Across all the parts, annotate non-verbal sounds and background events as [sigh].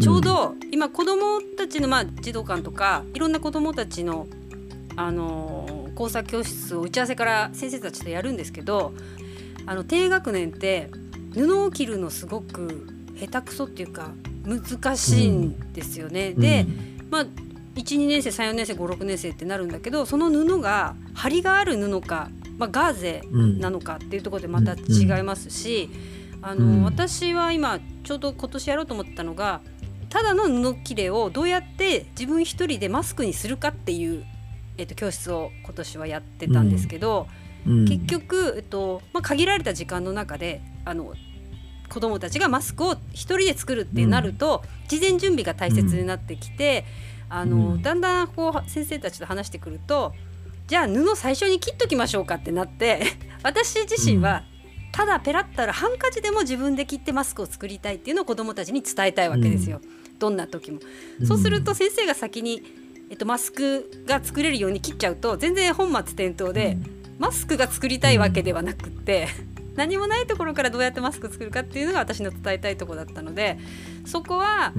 ちょうど今子どもたちのまあ児童館とかいろんな子どもたちのあの工作教室を打ち合わせから先生たちとやるんですけどあの低学年って布を切るのすごく下手くそっていうか難しいんですよね。で、まあ12年生34年生56年生ってなるんだけどその布が張りがある布か、まあ、ガーゼなのかっていうところでまた違いますし、あの私は今ちょうど今年やろうと思ったのがただの布切れをどうやって自分一人でマスクにするかっていう、えっと、教室を今年はやってたんですけど、結局、えっとまあ、限られた時間の中であの子どもたちがマスクを一人で作るってなると、事前準備が大切になってきて。あの、うん、だんだんこう先生たちと話してくるとじゃあ布最初に切っときましょうかってなって [laughs] 私自身は、ただペラったらハンカチでも自分で切ってマスクを作りたいっていうのを子どもたちに伝えたいわけですよ、うん、どんな時も。そうすると先生が先に、えっと、マスクが作れるように切っちゃうと全然本末転倒で、マスクが作りたいわけではなくって。何もないところからどうやってマスク作るかっていうのが私の伝えたいところだったのでそこはあ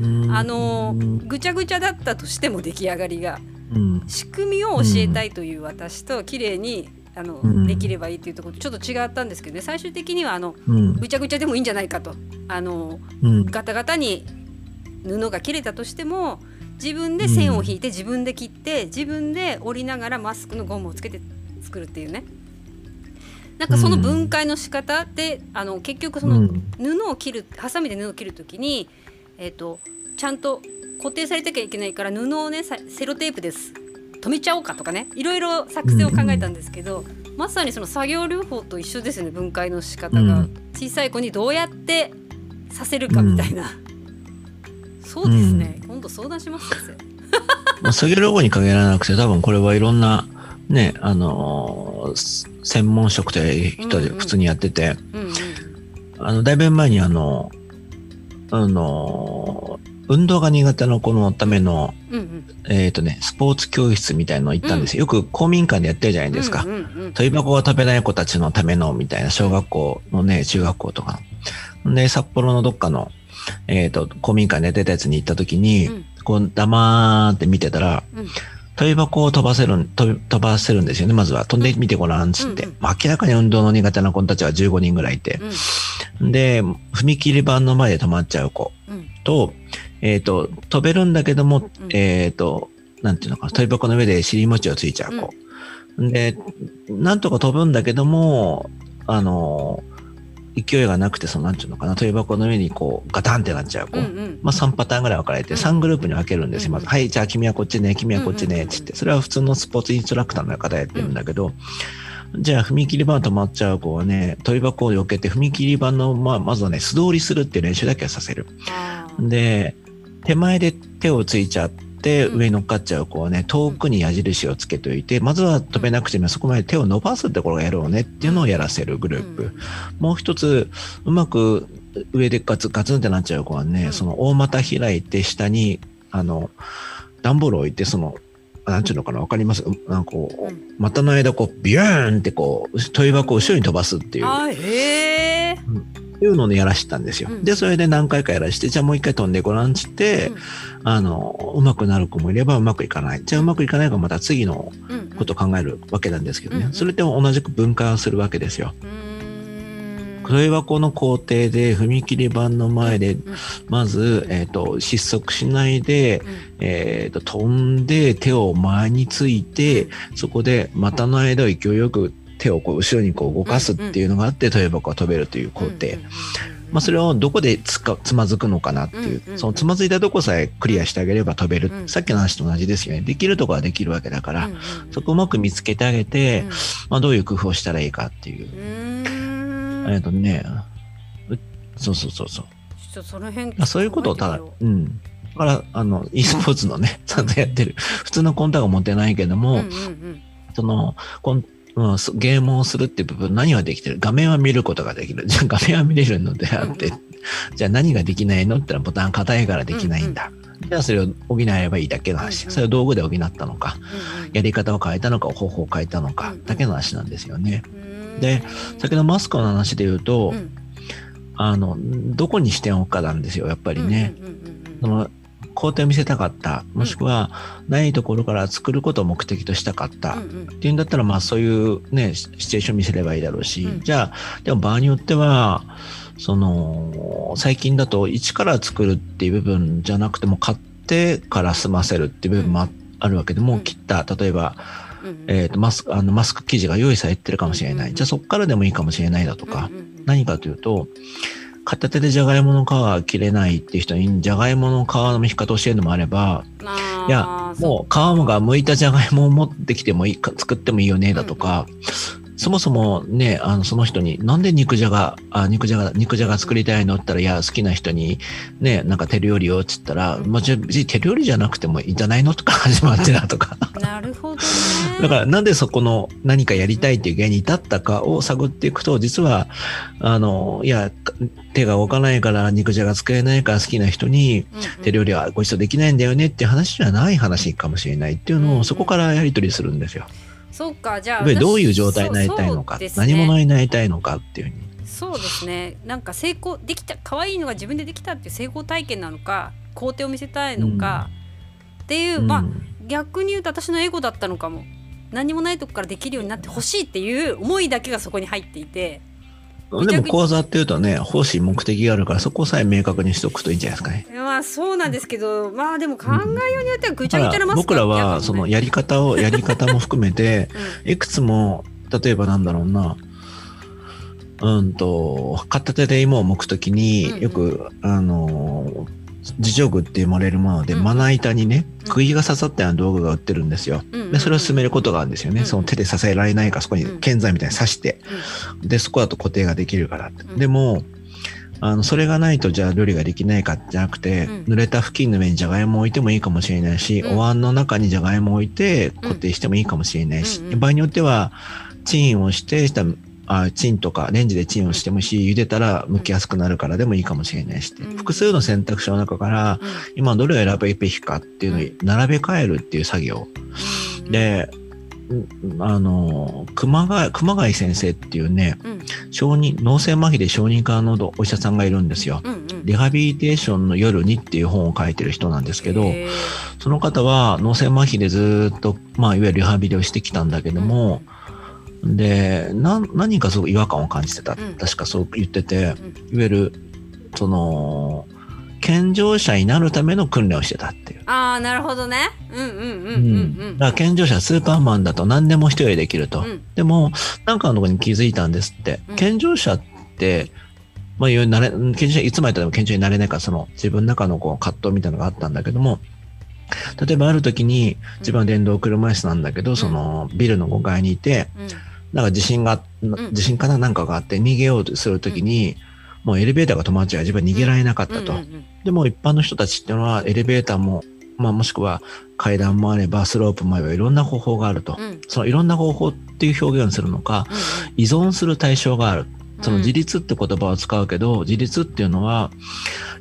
のぐちゃぐちゃだったとしても出来上がりが、仕組みを教えたいという私と綺麗にあの、うん、できればいいっていうところとちょっと違ったんですけどね。最終的にはあの、うん、ぐちゃぐちゃでもいいんじゃないかと。あの、うん、ガタガタに布が切れたとしても自分で線を引いて自分で切って自分で折りながらマスクのゴムをつけて作るっていうね。なんかその分解の仕方で、あの結局その布を切るハサミで布を切る時に、えーと、ちゃんと固定されてきゃいけないから布をねセロテープです止めちゃおうかとかねいろいろ作戦を考えたんですけど、まさにその作業療法と一緒ですね分解の仕方が、小さい子にどうやってさせるかみたいな、そうですね、今度相談します先生。[laughs] 作業療法に限らなくて多分これはいろんなねあのー専門職という人で普通にやってて、あの、だいぶ前にあの、あの、運動が苦手な子のための、うんうん、えっ、ー、とね、スポーツ教室みたいの行ったんですよ。よく公民館でやってるじゃないですか。飛び箱が食べない子たちのための、みたいな、小学校のね、中学校とか。で、札幌のどっかの、えっ、ー、と、公民館でやってたやつに行った時に、うん、こう、黙って見てたら、うん飛び箱を飛ばせる、飛飛ばせるんですよね、まずは。飛んでみてごらん、つって。うんうん、明らかに運動の苦手な子たちは15人ぐらいいて。うん、で、踏切板の前で止まっちゃう子と、うん、えっ、ー、と、飛べるんだけども、うん、えっ、ー、と、なんていうのかな、飛び箱の上で尻餅をついちゃう子。で、なんとか飛ぶんだけども、あのー勢いがなくて、その、なんていうのかな、飛び箱の上にこう、ガタンってなっちゃう子。うんうん、まあ3パターンぐらい分かれて、3グループに分けるんですよ。まず、はい、じゃあ君はこっちね、君はこっちね、つって。それは普通のスポーツインストラクターの方やってるんだけど、じゃあ、踏切板止まっちゃう子はね、飛び箱を避けて、踏切板の、まあ、まずはね、素通りするっていう練習だけはさせる。で、手前で手をついちゃって、上に乗っかっちゃう子はね、遠くに矢印をつけておいて、まずは飛べなくてもそこまで手を伸ばすってころがやろうねっていうのをやらせるグループ。もう一つ、うまく上でガツガツンってなっちゃう子はね、その大股開いて下に、あの、段ボールを置いて、その、なんていうのかなわかります？なんかこう、股の間こう、ビューンってこう、問い箱を後ろに飛ばすっていう。いうのをやらしてたんですよ。うん、で、それで何回かやらして、じゃあもう一回飛んでごらんつって、うん、あの、うまくなる子もいればうまくいかない。じゃあうまくいかないからまた次のことを考えるわけなんですけどね。それでも同じく分解をするわけですよ。それはこの工程で踏切板の前で、まず、えっ、ー、と、失速しないで、えっ、ー、と、飛んで手を前について、そこで股の間を勢いよく手をこう後ろにこう動かすっていうのがあって、飛び箱が飛べるという工程。まあ、それをどこでつかつまずくのかなっていう、そのつまずいたとこさえクリアしてあげれば飛べる、さっきの話と同じですよね。できるとこはできるわけだから、そこをうまく見つけてあげて、まあ、どういう工夫をしたらいいかっていう。えっとね、そうそうそうそう。ちょその辺そういうことをただ、うん。だから、あの、e スポーツのね、ちゃんとやってる。普通のコンタが持ってないけども、その、コンうん、ゲームをするっていう部分何はできてる？画面は見ることができる。じゃあ画面は見れるのであって、じゃあ何ができないのって言ったらボタン硬いからできないんだ。じゃあそれを補えればいいだけの話。それを道具で補ったのか、やり方を変えたのか、方法を変えたのか、だけの話なんですよね。で、先ほどマスクの話で言うと、あの、どこに視点を置くかなんですよ、やっぱりね。その工程を見せたかった。もしくはないところから作ることを目的としたかった。っていうんだったらまあそういうねシチュエーション見せればいいだろうし、じゃあでも場合によってはその最近だと一から作るっていう部分じゃなくても買ってから済ませるっていう部分もあるわけでもう切った。例えばえーと、マスクあのマスク生地が用意されてるかもしれない、じゃあそこからでもいいかもしれないだとか、何かというと片手でじゃがいもの皮は切れないっていう人にじゃがいもの皮の剥き方を教えるのもあればいやもう皮が剥いたじゃがいもを持ってきてもいいか作ってもいいよねだとか、そもそもね、あの、その人に、なんで肉じゃが、あ、肉じゃが、肉じゃが作りたいのって言ったら、いや、好きな人に、ね、なんか手料理をって言ったら、まあ、じゃ別に手料理じゃなくてもいいんじゃないのとか始まってなとか。なるほどね。だから、なんでそこの何かやりたいっていう原因に至ったかを探っていくと、実は、あの、いや、手が動かないから肉じゃが作れないから好きな人に手料理はご一緒できないんだよねっていう話じゃない話かもしれないっていうのをそこからやり取りするんですよ。そうかじゃあどういう状態になりたいのか、ね、何者になりたいのかっていうそうですね。なんか成功できた可愛いのが自分でできたっていう成功体験なのか工程を見せたいのか、うん、っていう、まあ逆に言うと私のエゴだったのかも何もないとこからできるようになってほしいっていう思いだけがそこに入っていてでも講座っていうとね、方針目的があるから、そこさえ明確にしておくといいんじゃないですかね。まあそうなんですけど、まあでも考えようによってはぐちゃぐちゃなマスク、僕らはそのやり方を、やり方も含めて、[laughs] いくつも、例えばなんだろうな、うんと、片手で芋を剥くときに、よく、あの、自助具って生まれるもので、まな板にね、釘が刺さったような道具が売ってるんですよ。で、それを進めることがあるんですよね。その手で支えられないか、そこに剣材みたいに刺して、で、そこだと固定ができるから。でも、あの、それがないとじゃあ料理ができないかじゃなくて、濡れた付近の上にじゃがいもを置いてもいいかもしれないし、お椀の中にじゃがいもを置いて固定してもいいかもしれないし、場合によっては、チンをして、したあチンとかレンジでチンをしてもいいし、茹でたら剥きやすくなるからでもいいかもしれないし、うん、複数の選択肢の中から、今どれを選ぶべきかっていうのに並べ替えるっていう作業。で、あの、熊谷、熊谷先生っていうね、うん、小児、脳性麻痺で小児科のお医者さんがいるんですよ、うんうん。リハビリテーションの夜にっていう本を書いてる人なんですけど、その方は脳性麻痺でずっと、まあ、いわゆるリハビリをしてきたんだけども、うんで、な、何かすごく違和感を感じてた。うん、確かそう言ってて、うん、いわゆる、その、健常者になるための訓練をしてたっていう。ああ、なるほどね。うんうんうんうん、うん。だから健常者、スーパーマンだと何でも一人でできると。うん、でも、なんかのところに気づいたんですって。健常者って、まあ、いなれ、健常者、いつまでたっても健常になれないから、その自分の中のこう葛藤みたいなのがあったんだけども、例えばある時に自分は電動車椅子なんだけど、そのビルの5階にいて、なんか地震が、地震かななんかがあって逃げようとするときに、もうエレベーターが止まっちゃう自分は逃げられなかったと。でも一般の人たちっていうのはエレベーターも、まあもしくは階段もあればスロープもあればいろんな方法があると。そのいろんな方法っていう表現をするのか、依存する対象がある。その自立って言葉を使うけど、自立っていうのは、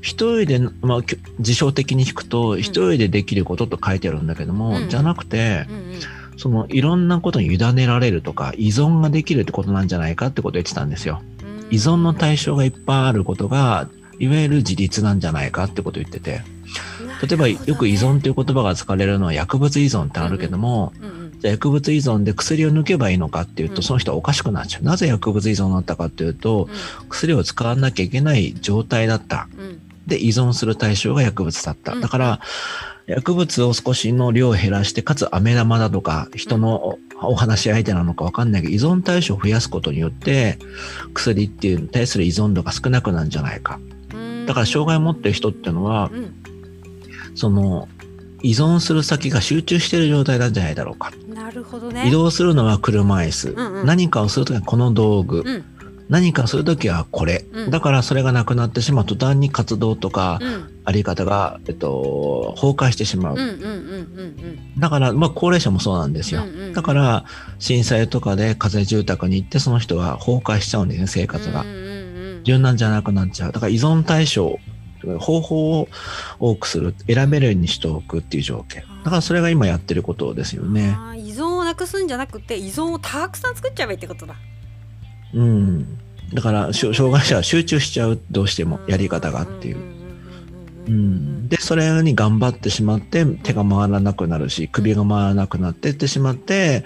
一人で、まあ、自称的に聞くと、一人でできることと書いてあるんだけども、じゃなくて、そのいろんなことに委ねられるとか、依存ができるってことなんじゃないかってことを言ってたんですよ。依存の対象がいっぱいあることが、いわゆる自立なんじゃないかってことを言ってて。例えば、よく依存という言葉が使われるのは薬物依存ってあるけども、じゃあ薬物依存で薬を抜けばいいのかっていうと、その人はおかしくなっちゃう。なぜ薬物依存になったかっていうと、薬を使わなきゃいけない状態だった。で、依存する対象が薬物だった。だから、薬物を少しの量を減らして、かつ飴玉だとか、人のお話し相手なのかわかんないけど、依存対象を増やすことによって、薬っていうに対する依存度が少なくなるんじゃないか。だから障害を持ってる人っていうのは、その、依存する先が集中している状態なんじゃないだろうか。なるほどね。移動するのは車椅子。うんうん、何かをするときはこの道具。うん何かするときはこれ、うん、だからそれがなくなってしまう途端に活動とか、あり方が、えっと、崩壊してしまう。だから、まあ、高齢者もそうなんですよ。だから、震災とかで火災住宅に行って、その人は崩壊しちゃうんですね、生活が。柔軟じゃなくなっちゃう。だから依存対象、方法を多くする、選べるようにしておくっていう条件。だからそれが今やってることですよね。依存をなくすんじゃなくて、依存をたくさん作っちゃえばいいってことだ。うん。だから、障害者は集中しちゃう、どうしても、やり方がっていう。うん、でそれに頑張ってしまって手が回らなくなるし首が回らなくなってってしまって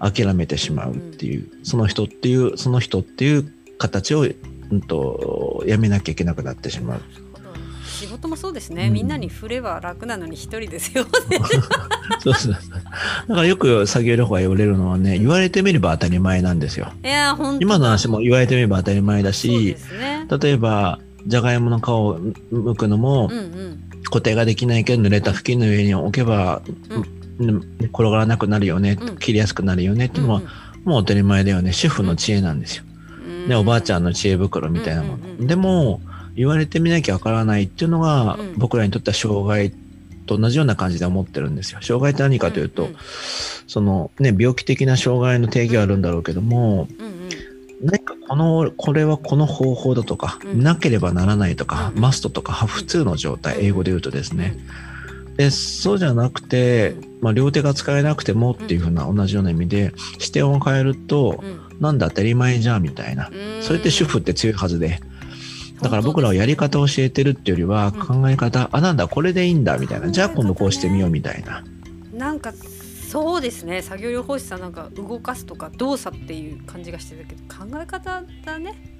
諦めてしまうっていうその人っていうその人っていう形を、うんと、やめなきゃいけなくなってしまう。仕事もそうですね、うん、みんなに振れば楽なのに一人ですよ、[laughs] そうそうだからよく作業療法が言われるのはね言われてみれば当たり前なんですよ。いや本今の話も言われてみれば当たり前だし、ね、例えばじゃがいもの皮を剥くのも、固定ができないけど濡れた布巾の上に置けば、うん、転がらなくなるよね、うん、切りやすくなるよねっていうのは、もう当たり前だよね。主婦の知恵なんですよ。でおばあちゃんの知恵袋みたいなもの。でも言われてみなきゃわからないっていうのが、僕らにとっては障害と同じような感じで思ってるんですよ。障害って何かというと、そのね病気的な障害の定義はあるんだろうけども、何かこの、これはこの方法だとか、うん、なければならないとか、うん、マストとか、普通の状態、英語で言うとですね。で、そうじゃなくて、まあ、両手が使えなくてもっていうふうな同じような意味で、視点を変えると、なんだ当たり前じゃんみたいな。それって主婦って強いはずで。だから僕らはやり方を教えてるっていうよりは、考え方、あ、なんだ、これでいいんだみたいな。じゃあ今度こうしてみようみたいな。なんかそうですね作業療法士さんなんか動かすとか動作っていう感じがしてたけど考え方だね